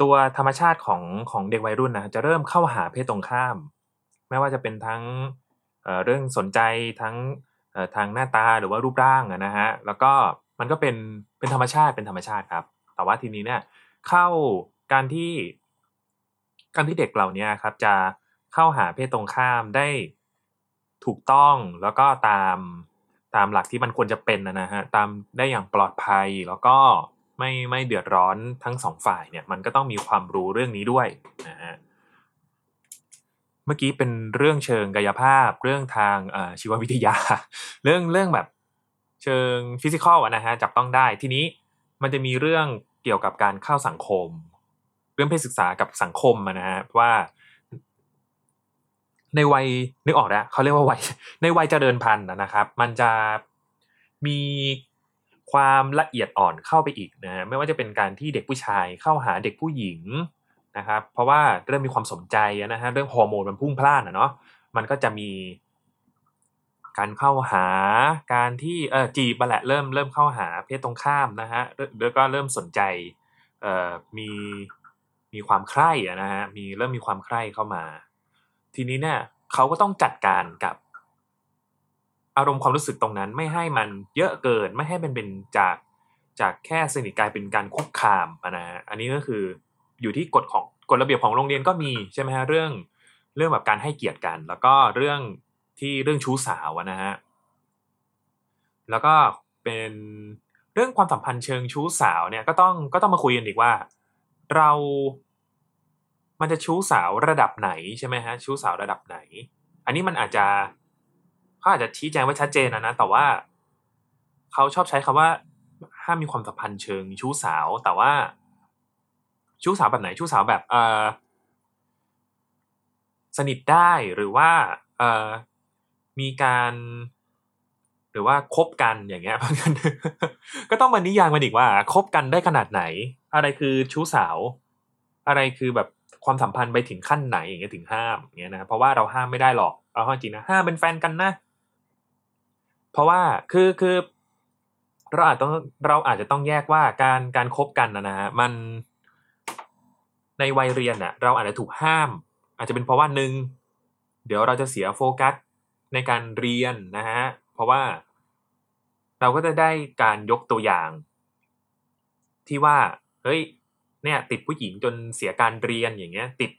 ตัวธรรมชาติของของเด็กวัยรุ่นนะจะเริ่มเข้าหาเพศตรงข้าม ไม่ว่าจะเป็นทั้งเเรื่องสนใจทั้งทางหน้าตาหรือว่ารูปร่างนะฮะแล้วก็มันก็เป็นเป็นธรรมชาติเป็นธรรมชาติครับ แต่ว่าทีนี้เนี่ย เข้าการที่ การที่เด็กเหล่านี้ครับ จะเข้าหาเพศตรงข้ามได้ถูกต้องแล้วก็ตามตามหลักที่มันควรจะเป็นนะฮะตามได้อย่างปลอดภัยแล้วก็ไม่ไม่เดือดร้อนทั้งสองฝ่ายเนี่ย มันก็ต้องมีความรู้เรื่องนี้ด้วยนะฮะเมื่อกี้เป็นเรื่องเชิงกายภาพ เรื่องทางชีววิทยา เรื่องเรื่องแบบเชิง physical นะฮะจับต้องได้ทีนี้มันจะมีเรื่อง เกี่ยวกับการเข้าสังคม เรื่องเพศศึกษากับสังคมนะฮะว่า ในวัยนึกออกแล้วเขาเรียกว่าวัยในวัยเจริญพันธุ์นะครับ มันจะมีความละเอียดอ่อนเข้าไปอีกนะฮะไม่ว่าจะเป็นการที่เด็กผู้ชายเข้าหาเด็กผู้หญิงนะครับ เพราะว่าเริ่มมีความสนใจนะฮะเรื่องฮอร์โมนมันพุ่งพล่านอะเนาะมันก็จะมี การเข้าหาการที่เออจีบมาแหละเริ่มเริ่มเข้าหาเพศตรงข้ามนะฮะแล้วก็เริ่มสนใจเอ่อมีมีความใคร่อะนะฮะมีเริ่มมีความใคร่เข้ามา ทีนี้เนี่ยเขาก็ต้องจัดการกับอารมณ์ความรู้สึกตรงนั้นไม่ให้มันเยอะเกินไม่ให้เป็นเป็นจากจากแค่สนิทกลายเป็นการคุกคามนะฮะอันนี้ก็คืออยู่ที่กฎของกฎระเบียบของโรงเรียนก็มีใช่ไหมฮะเรื่องเรื่องแบบการให้เกียรติกัน แล้วก็เรื่อง ที่เรื่องชู้สาวนะฮะแล้วก็เป็นเรื่องความสัมพันธ์เชิงชู้สาวเนี่ยก็ต้องก็ต้องมาคุยกันอีกว่า เรา มันจะชู้สาวระดับไหนใช่ไหมฮะชู้สาวระดับไหน อันนี้มันอาจจะเขาอาจจะชี้แจงไว้ชัดเจนนะนะแต่ว่าเขาชอบใช้คำว่าห้ามมีความสัมพันธ์เชิงชู้สาว แต่ว่า ชู้สาวแบบไหนชู้สาวแบบเออสนิทได้หรือว่าเออ มีการหรือว่าคบกันอย่างเงี้ยมันก็ต้องมานิยามมันอีกว่าคบกันได้ขนาดไหน อะไรคือชู้สาว อะไรคือแบบความสัมพันธ์ไปถึงขั้นไหนอย่างเงี้ยถึงห้ามอย่างเงี้ยนะเพราะว่าเราห้ามไม่ได้หรอกเอาจริงนะห้ามเป็นแฟนกันนะเพราะว่าคือคือเราอาจต้องเราอาจจะต้องแยกว่าการการคบกันนะนะฮะมันในวัยเรียนอะเราอาจจะถูกห้าม อาจจะเป็นเพราะว่าหนึ่งเดี๋ยวเราจะเสียโฟกัส ในการเรียนนะฮะเพราะว่าเราก็จะได้การยกตัวอย่าง ที่ว่าเฮ้ยเนี่ยติดผู้หญิงจนเสียการเรียนอย่างเงี้ย ติด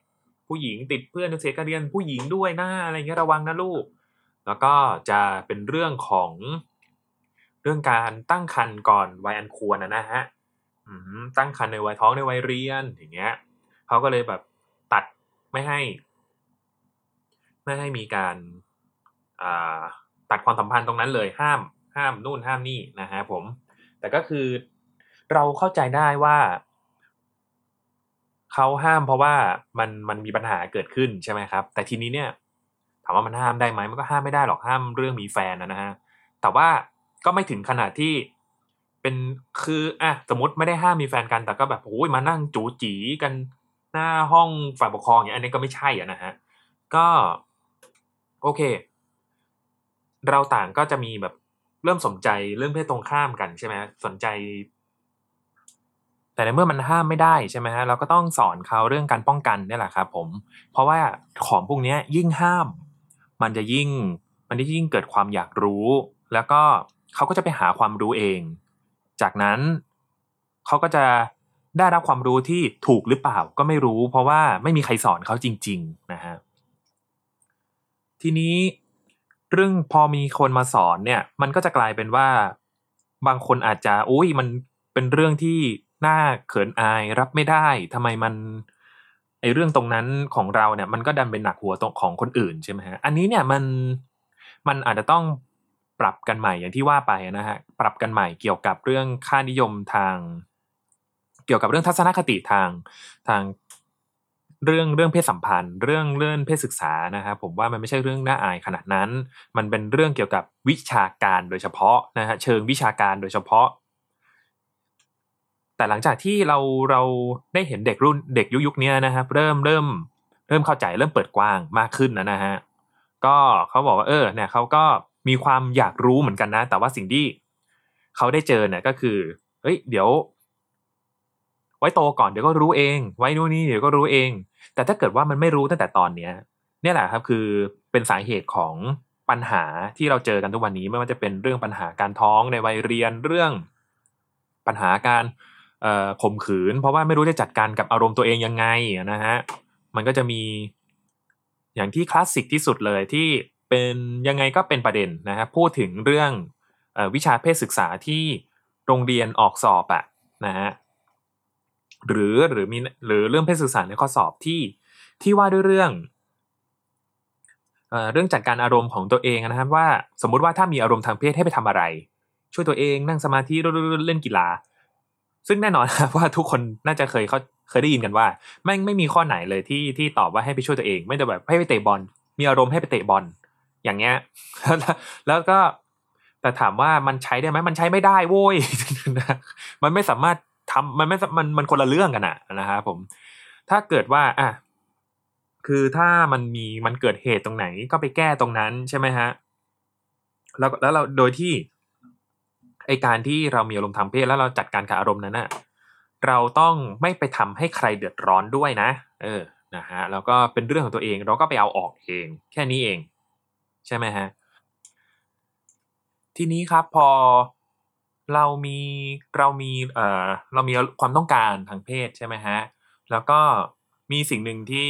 ผู้หญิงติดเพื่อนจนเสียการเรียนผู้หญิงด้วยนะอะไรเงี้ยระวังนะลูก แล้วก็จะเป็นเรื่องของเรื่องการตั้งครรภ์ก่อนวัยอันควรนะนะฮะตั้งครรภ์ในวัยท้องในวัยเรียนอย่างเงี้ยเขาก็เลยแบบตัดไม่ให้ ไม่ให้มีการ ตัดความสัมพันธ์ตรงนั้นเลยห้ามห้ามนู่นห้ามนี่นะฮะผม แต่ก็คือเราเข้าใจได้ว่าเขาห้ามเพราะว่ามันมันมีปัญหาเกิดขึ้นใช่ไหมครับ แต่ทีนี้เนี่ยถามว่ามันห้ามได้ไหมมันก็ห้ามไม่ได้หรอกห้ามเรื่องมีแฟนนะฮะแต่ว่าก็ไม่ถึงขนาดที่เป็นคืออะสมมติไม่ได้ห้ามมีแฟนกันแต่ก็แบบโอ้ยมานั่งจูจีกันหน้าห้องฝ่ายปกครองอย่างอันนี้ก็ไม่ใช่อะนะฮะก็ โอเค เราต่างก็จะมีแบบเริ่มสนใจเรื่องเพศตรงข้ามกันใช่ไหมสนใจ แต่ในเมื่อมันห้ามไม่ได้ใช่ไหมฮะเราก็ต้องสอนเขาเรื่องการป้องกันนี่แหละครับผม เพราะว่าของพวกนี้ยิ่งห้าม มันจะยิ่งมันจะยิ่งเกิดความอยากรู้ แล้วก็เขาก็จะไปหาความรู้เอง จากนั้นเขาก็จะได้รับความรู้ที่ถูกหรือเปล่าก็ไม่รู้ เพราะว่าไม่มีใครสอนเขาจริง ๆ นะฮะทีนี้ เรื่องพอมีคนมาสอนเนี่ย มันก็จะกลายเป็นว่า บางคนอาจจะอุ้ยมันเป็นเรื่องที่น่าเขินอายรับไม่ได้ทำไมมันไอเรื่องตรงนั้นของเราเนี่ย มันก็ดันเป็นหนักหัวตรงของคนอื่นใช่ไหมฮะอันนี้เนี่ยมันมันอาจจะต้องปรับกันใหม่อย่างที่ว่าไปนะฮะปรับกันใหม่เกี่ยวกับเรื่องค่านิยมทาง เกี่ยวกับเรื่องทัศนคติทางทาง เรื่องเรื่องเพศสัมพันธ์ เรื่องเรื่องเพศศึกษานะครับผมว่ามันไม่ใช่เรื่องน่าอายขนาดนั้น มันเป็นเรื่องเกี่ยวกับวิชาการโดยเฉพาะนะฮะเชิงวิชาการโดยเฉพาะ แต่หลังจากที่เราเราได้เห็นเด็กรุ่นเด็กยุคยุคนี้นะครับ เริ่มเริ่มเริ่มเข้าใจเริ่มเปิดกว้างมากขึ้นนะนะฮะก็เขาบอกว่าเออเนี่ยเขาก็มีความอยากรู้เหมือนกันนะ แต่ว่าสิ่งที่เขาได้เจอเนี่ยก็คือเฮ้ยเดี๋ยว ไว้โตก่อนเดี๋ยวก็รู้เอง ไว้นู่นนี่เดี๋ยวก็รู้เอง แต่ถ้าเกิดว่ามันไม่รู้ตั้งแต่ตอนเนี้ยเนี่ยแหละครับคือเป็นสาเหตุของปัญหาที่เราเจอกันทุกวันนี้ไม่ว่าจะเป็นเรื่องปัญหาการท้องในวัยเรียนเรื่อง ปัญหาการข่มขืน เพราะว่าไม่รู้จะจัดการกับอารมณ์ตัวเองยังไงนะฮะมันก็จะมีอย่างที่คลาสสิกที่สุดเลยที่เป็นยังไงก็เป็นประเด็นนะครับพูดถึงเรื่องอวิชาเพศศึกษาที่โรงเรียนออกสอบอะนะฮะ หรือหรือมีหรือเรื่องเพศสื่อสารในข้อสอบที่ที่ว่าด้วยเรื่องเรื่องจัดการอารมณ์ของตัวเองนะครับว่าสมมุติว่าถ้ามีอารมณ์ทางเพศให้ไปทำอะไร ช่วยตัวเองนั่งสมาธิเล่นกีฬา ซึ่งแน่นอนว่าทุกคนน่าจะเคยเขาเคยได้ยินกันว่าไม่ไม่มีข้อไหนเลยที่ที่ตอบว่าให้ไปช่วยตัวเอง ไม่ได้แบบให้ไปเตะบอลมีอารมณ์ให้ไปเตะบอลอย่างเงี้ยแล้วก็แต่ถามว่ามันใช้ได้ไหมมันใช้ไม่ได้โว้ยมันไม่สามารถ ทำมันไม่มันมันคนละเรื่องกันอะนะครับผม ถ้าเกิดว่าอะคือถ้ามันมีมันเกิดเหตุตรงไหนก็ไปแก้ตรงนั้นใช่ไหมฮะแล้วแล้วเราโดยที่ไอการที่เรามีอารมณ์ทางเพศแล้วเราจัดการกับอารมณ์นั้นอะเราต้องไม่ไปทำให้ใครเดือดร้อนด้วยนะ เออนะฮะแล้วก็เป็นเรื่องของตัวเองเราก็ไปเอาออกเอง แค่นี้เอง ใช่ไหมฮะทีนี้ครับพอ เรามีเรามีเอ่อเรามีความต้องการทางเพศใช่ไหมฮะแล้วก็มีสิ่งหนึ่งที่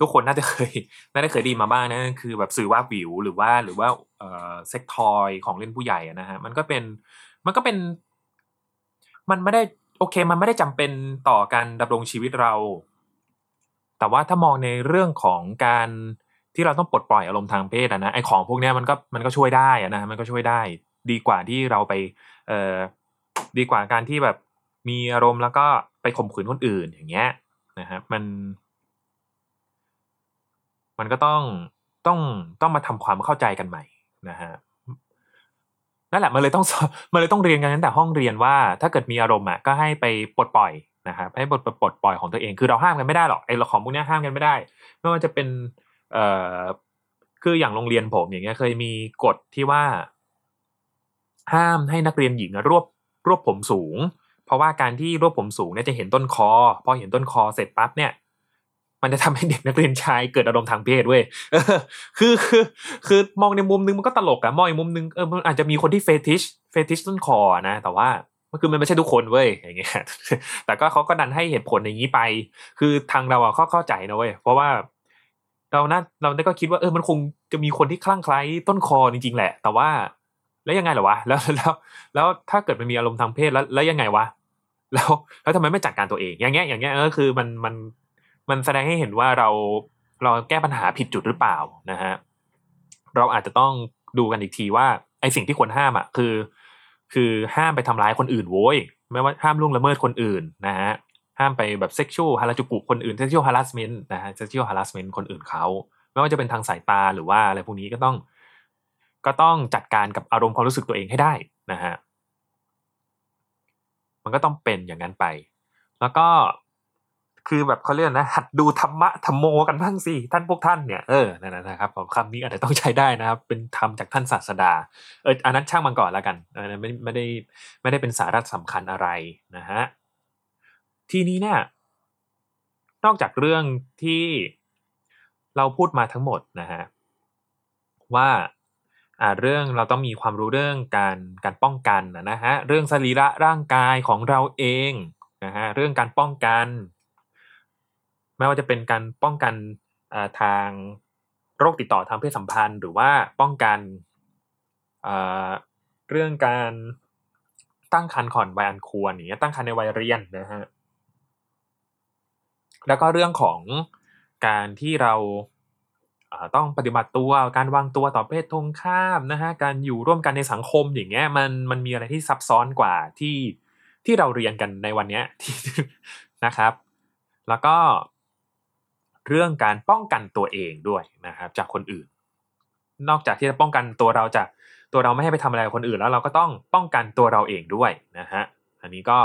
ทุกคนน่าจะเคยน่าจะเคยดีมาบ้างนะคือแบบสื่อว่าวิวหรือว่าหรือว่าเอ่อเซ็กทอยของเล่นผู้ใหญ่นะฮะมันก็เป็นมันก็เป็น มันไม่ได้โอเค มันไม่ได้จำเป็นต่อการดำรงชีวิตเรา แต่ว่าถ้ามองในเรื่องของการที่เราต้องปลดปล่อยอารมณ์ทางเพศนะไอของพวกนี้มันก็มันก็ช่วยได้อะนะมันก็ช่วยได้ ดีกว่าที่เราไปเอ่อดีกว่าการที่แบบมีอารมณ์แล้วก็ไปข่มขืนคนอื่นอย่างเงี้ยนะฮะมัน มันก็ต้องต้องต้องมาทำความเข้าใจกันใหม่นะฮะนั่นแหละมันเลยต้องมันเลยต้องเรียนกันตั้งแต่ห้องเรียนว่า ถ้าเกิดมีอารมณ์อะก็ให้ไปปลดปล่อยนะครับให้ปลดปลดปล่อยของตัวเองคือเราห้ามกันไม่ได้หรอกไอ้ของพวกนี้ห้ามกันไม่ได้ไม่ว่าจะเป็นเอ่อคืออย่างโรงเรียนผมอย่างเงี้ยเคยมีกฎที่ว่า ห้ามให้นักเรียนหญิงรวบรวบผมสูง เพราะว่าการที่รวบผมสูงเนี่ยจะเห็นต้นคอ พอเห็นต้นคอเสร็จปั๊บเนี่ยมันจะทำให้เด็กนักเรียนชายเกิดอารมณ์ทางเพศเว้ยคือคือ คือมองในมุมนึงมันก็ตลกอะมองอีกมุมนึงเออมันอาจจะมีคนที่เฟติช เฟติชต้นคอนะ แต่ว่ามันคือมันไม่ใช่ทุกคนเว้ยอย่างเงี้ย แต่ก็เขาก็ดันให้เหตุผลอย่างนี้ไป คือทางเราอะเขาเข้าใจนะเว้ย เพราะว่า เราน่าเราได้ก็คิดว่าเออมันคงจะมีคนที่คลั่งไคล้ต้นคอจริงๆแหละ แต่ว่า แล้วยังไงเหรอวะแล้วแล้วแล้วถ้าเกิดมันมีอารมณ์ทางเพศแล้วแล้วยังไงวะแล้วแล้วทำไมไม่จัดการตัวเอง อย่างเงี้ยอย่างเงี้ยก็คือมันมันมันแสดงให้เห็นว่าเราเราแก้ปัญหาผิดจุดหรือเปล่านะฮะเราอาจจะต้องดูกันอีกทีว่าไอสิ่งที่ควรห้ามอะคือ คือห้ามไปทำร้ายคนอื่นโว้ยไม่ว่าห้ามล่วงละเมิดคนอื่นนะฮะห้ามไปแบบ sexual harass คนอื่น sexual harassment นะฮะ sexual harassment คนอื่นเขาไม่ว่าจะเป็นทางสายตาหรือว่าอะไรพวกนี้ก็ต้อง ก็ต้องจัดการกับอารมณ์ความรู้สึกตัวเองให้ได้นะฮะมันก็ต้องเป็นอย่างนั้นไป แล้วก็คือแบบเขาเรียกนะ หัดดูธรรมะธรรมโมกันบ้างสิท่านพวกท่านเนี่ยเออนั่นนะครับคำนี้อาจจะต้องใช้ได้นะครับ เป็นธรรมจากท่านศาสดาเอออันนั้นช่างมันก่อนแล้วกันอันนั้นไม่ไม่ได้ไม่ได้เป็นสาระสำคัญอะไรนะฮะทีนี้เนี่ยนอกจากเรื่องที่เราพูดมาทั้งหมดนะฮะว่า เรื่องเราต้องมีความรู้เรื่องการการป้องกันนะฮะเรื่องสรีระร่างกายของเราเองนะฮะเรื่องการป้องกัน ไม่ว่าจะเป็นการป้องกันทางโรคติดต่อทางเพศสัมพันธ์ หรือว่าป้องกันเรื่องการตั้งครรภ์ก่อนวัยอันควรอย่างเงี้ยตั้งครรภ์ในวัยเรียนนะฮะแล้วก็เรื่องของการที่เรา ต้องปฏิบัติตัวการวางตัวต่อเพศตรงข้ามนะฮะการอยู่ร่วมกันในสังคมอย่างเงี้ยมันมันมีอะไรที่ซับซ้อนกว่าที่ที่เราเรียนกันในวันนี้นะครับ แล้วก็เรื่องการป้องกันตัวเองด้วยนะครับจากคนอื่น นอกจากที่จะป้องกันตัวเราจากตัวเราไม่ให้ไปทำอะไรกับคนอื่น แล้วเราก็ต้องป้องกันตัวเราเองด้วยนะฮะอันนี้ก็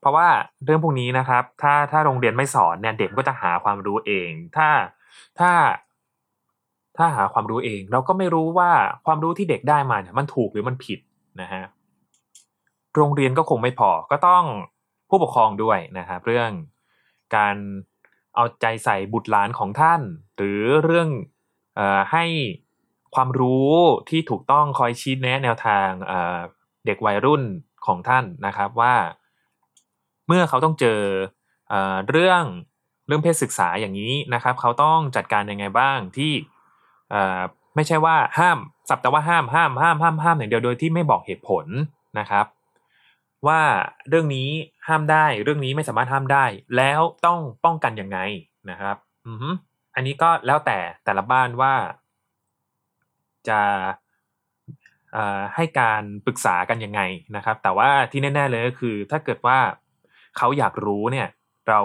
เพราะว่าเรื่องพวกนี้นะครับ ถ้าถ้าโรงเรียนไม่สอนเนี่ยเด็กก็จะหาความรู้เอง ถ้า ถ้า ถ้าหาความรู้เอง เราก็ไม่รู้ว่าความรู้ที่เด็กได้มาเนี่ยมันถูกหรือมันผิดนะฮะโรงเรียนก็คงไม่พอก็ต้องผู้ปกครองด้วยนะครับเรื่องการเอาใจใส่บุตรหลานของท่าน หรือเรื่องอให้ความรู้ที่ถูกต้องคอยชี้แนะแนวทางเด็กวัยรุ่นของท่านนะครับว่า เมื่อเขาต้องเจอเรื่อง เรื่องเพศศึกษาอย่างนี้นะครับ เขาต้องจัดการยังไงบ้างที่ไม่ใช่ว่าห้ามสับแต่ว่าห้ามห้ามห้ามห้ามห้ามอย่างเดียวโดยที่ไม่บอกเหตุผลนะครับ ว่าเรื่องนี้ห้ามได้เรื่องนี้ไม่สามารถห้ามได้ แล้วต้องป้องกันยังไงนะครับอืออันนี้ก็แล้วแต่แต่ละบ้านว่า จะให้การปรึกษากันยังไงนะครับ แต่ว่าที่แน่ ๆเลยก็คือ ถ้าเกิดว่าเขาอยากรู้เนี่ย เรา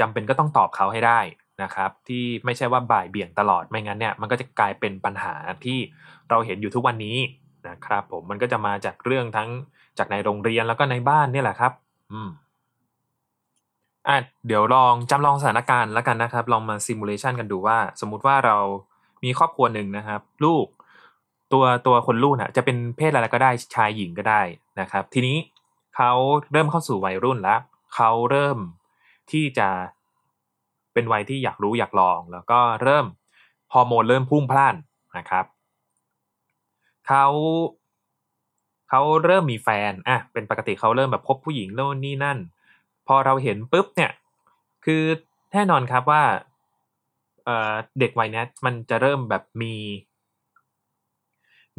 จำเป็นก็ต้องตอบเขาให้ได้นะครับ ที่ไม่ใช่ว่าบ่ายเบี่ยงตลอดไม่งั้นเนี่ยมันก็จะกลายเป็นปัญหาที่เราเห็นอยู่ทุกวันนี้นะครับผมมันก็จะมาจากเรื่องทั้งจากในโรงเรียนแล้วก็ในบ้านนี่แหละครับ อืมอะเดี๋ยวลองจำลองสถานการณ์แล้วกันนะครับ ลองมาซิมูเลชันกันดูว่า สมมุติว่าเรามีครอบครัวหนึ่งนะครับ ลูก ตัวตัวคนลูกนะจะเป็นเพศอะไรก็ได้ชายหญิงก็ได้นะครับ ทีนี้เขาเริ่มเข้าสู่วัยรุ่นแล้วเขาเริ่ม ที่จะเป็นวัยที่อยากรู้อยากลอง แล้วก็เริ่มฮอร์โมนเริ่มพุ่งพล่านนะครับเขาเขาเริ่มมีแฟนอะเป็นปกติเขาเริ่มแบบพบผู้หญิงโน่นนี่นั่น พอเราเห็นปุ๊บเนี่ยคือแน่นอนครับว่าเเด็กวัยนี้มันจะเริ่มแบบมี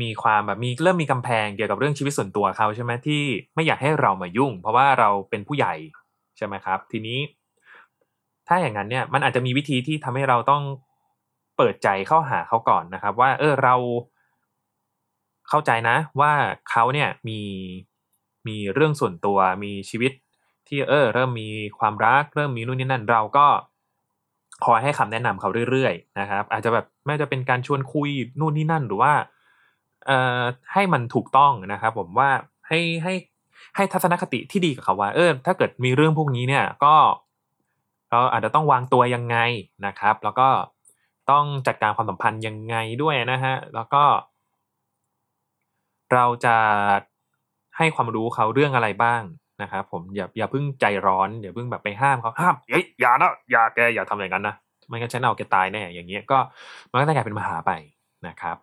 มีความแบบมีเริ่มมีกำแพงเกี่ยวกับเรื่องชีวิตส่วนตัวเขาใช่ไหมที่ไม่อยากให้เรามายุ่ง เพราะว่าเราเป็นผู้ใหญ่ใช่ไหมครับ ทีนี้ ถ้าอย่างนั้นเนี่ยมันอาจจะมีวิธีที่ทำให้เราต้องเปิดใจเข้าหาเขาก่อนนะครับ ว่า เออเรา เข้าใจนะ ว่าเขาเนี่ยมีมีเรื่องส่วนตัวมีชีวิตที่เออ เริ่มมีความรัก เริ่มมีนู่นนี่นั่น เราก็คอยให้คำแนะนำเขาเรื่อยๆนะครับ อาจจะแบบไม่จะเป็นการชวนคุยนู่นนี่นั่นหรือว่าเอ่อให้มันถูกต้องนะครับ ผมว่าให้ให้ให้ทัศนคติที่ดีกับเขาว่า เออ ถ้าเกิดมีเรื่องพวกนี้เนี่ย ก็ เราอาจจะต้องวางตัวยังไงนะครับ แล้วก็ต้องจัดการความสัมพันธ์ยังไงด้วยนะฮะแล้วก็ เราจะให้ความรู้เขาเรื่องอะไรบ้างนะครับผมอย่าอย่าเพิ่งใจร้อนอย่าเพิ่งแบบไปห้ามเขาห้ามเฮ้ยอย่านะอย่าแกอย่าทำอย่างนั้นนะไม่งั้นฉันเอาแกตายแน่อย่างเงี้ยก็มันก็จะกลายเป็นมหาไปนะครับ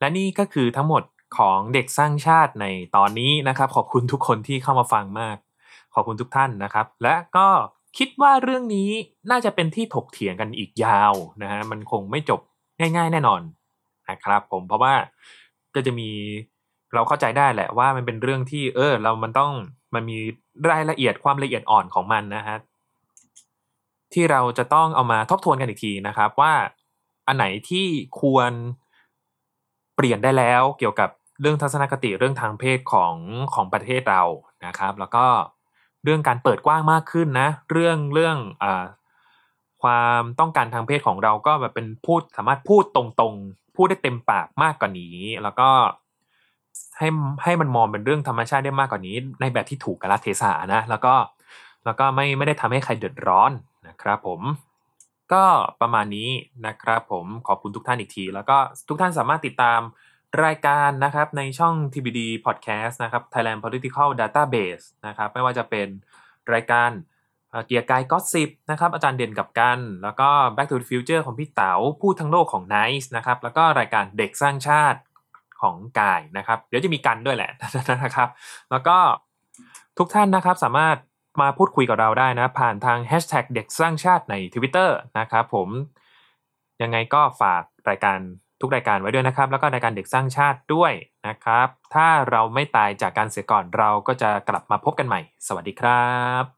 และนี่ก็คือทั้งหมดของเด็กสร้างชาติในตอนนี้นะครับ ขอบคุณทุกคนที่เข้ามาฟังมาก ขอบคุณทุกท่านนะครับ และก็ คิดว่าเรื่องนี้น่าจะเป็นที่ถกเถียงกันอีกยาวนะฮะมันคงไม่จบง่ายๆ แน่นอนนะครับผมเพราะว่าก็จะมีเราเข้าใจได้แหละว่ามันเป็นเรื่องที่ เออ เรามันต้องมันมีรายละเอียดความละเอียดอ่อนของมันนะฮะที่เราจะต้องเอามาทบทวนกันอีกทีนะครับว่าอันไหนที่ควรเปลี่ยนได้แล้วเกี่ยวกับเรื่องทัศนคติเรื่องทางเพศของของประเทศเรานะครับ แล้วก็ เรื่องการเปิดกว้างมากขึ้นนะ เรื่องเรื่องอความต้องการทางเพศของเราก็แบบเป็นพูดสามารถพูดตรงๆ พูดได้เต็มปากมากกว่านี้ แล้วก็ให้ให้มันมองเป็นเรื่องธรรมชาติได้มากกว่านี้ ในแบบที่ถูกกาลเทศะนะ แล้วก็แล้วก็ไม่ไม่ได้ทำให้ใครเดือดร้อนนะครับผมก็ประมาณนี้นะครับผมขอบคุณทุกท่านอีกที แล้วก็ทุกท่านสามารถติดตาม รายการนะครับในช่อง TBD Podcast นะครับ Thailand Political Database นะครับไม่ว่าจะเป็นรายการเกียร์กายก็สิบนะครับอาจารย์เด่นกับกัน แล้วก็ Back to the Future ของพี่เต๋าพูดทั้งโลกของ Nice นะครับแล้วก็รายการเด็กสร้างชาติของกายนะครับ เดี๋ยวจะมีกันด้วยแหละนะครับ แล้วก็ทุกท่านนะครับสามารถมาพูดคุยกับเราได้นะ ผ่านทาง Hashtag เด็กสร้างชาติใน Twitter นะครับผมยังไงก็ฝากรายการ ทุกรายการไว้ด้วยนะครับ แล้วก็รายการเด็กสร้างชาติด้วยนะครับ ถ้าเราไม่ตายจากการเสียก่อนเราก็จะกลับมาพบกันใหม่ สวัสดีครับ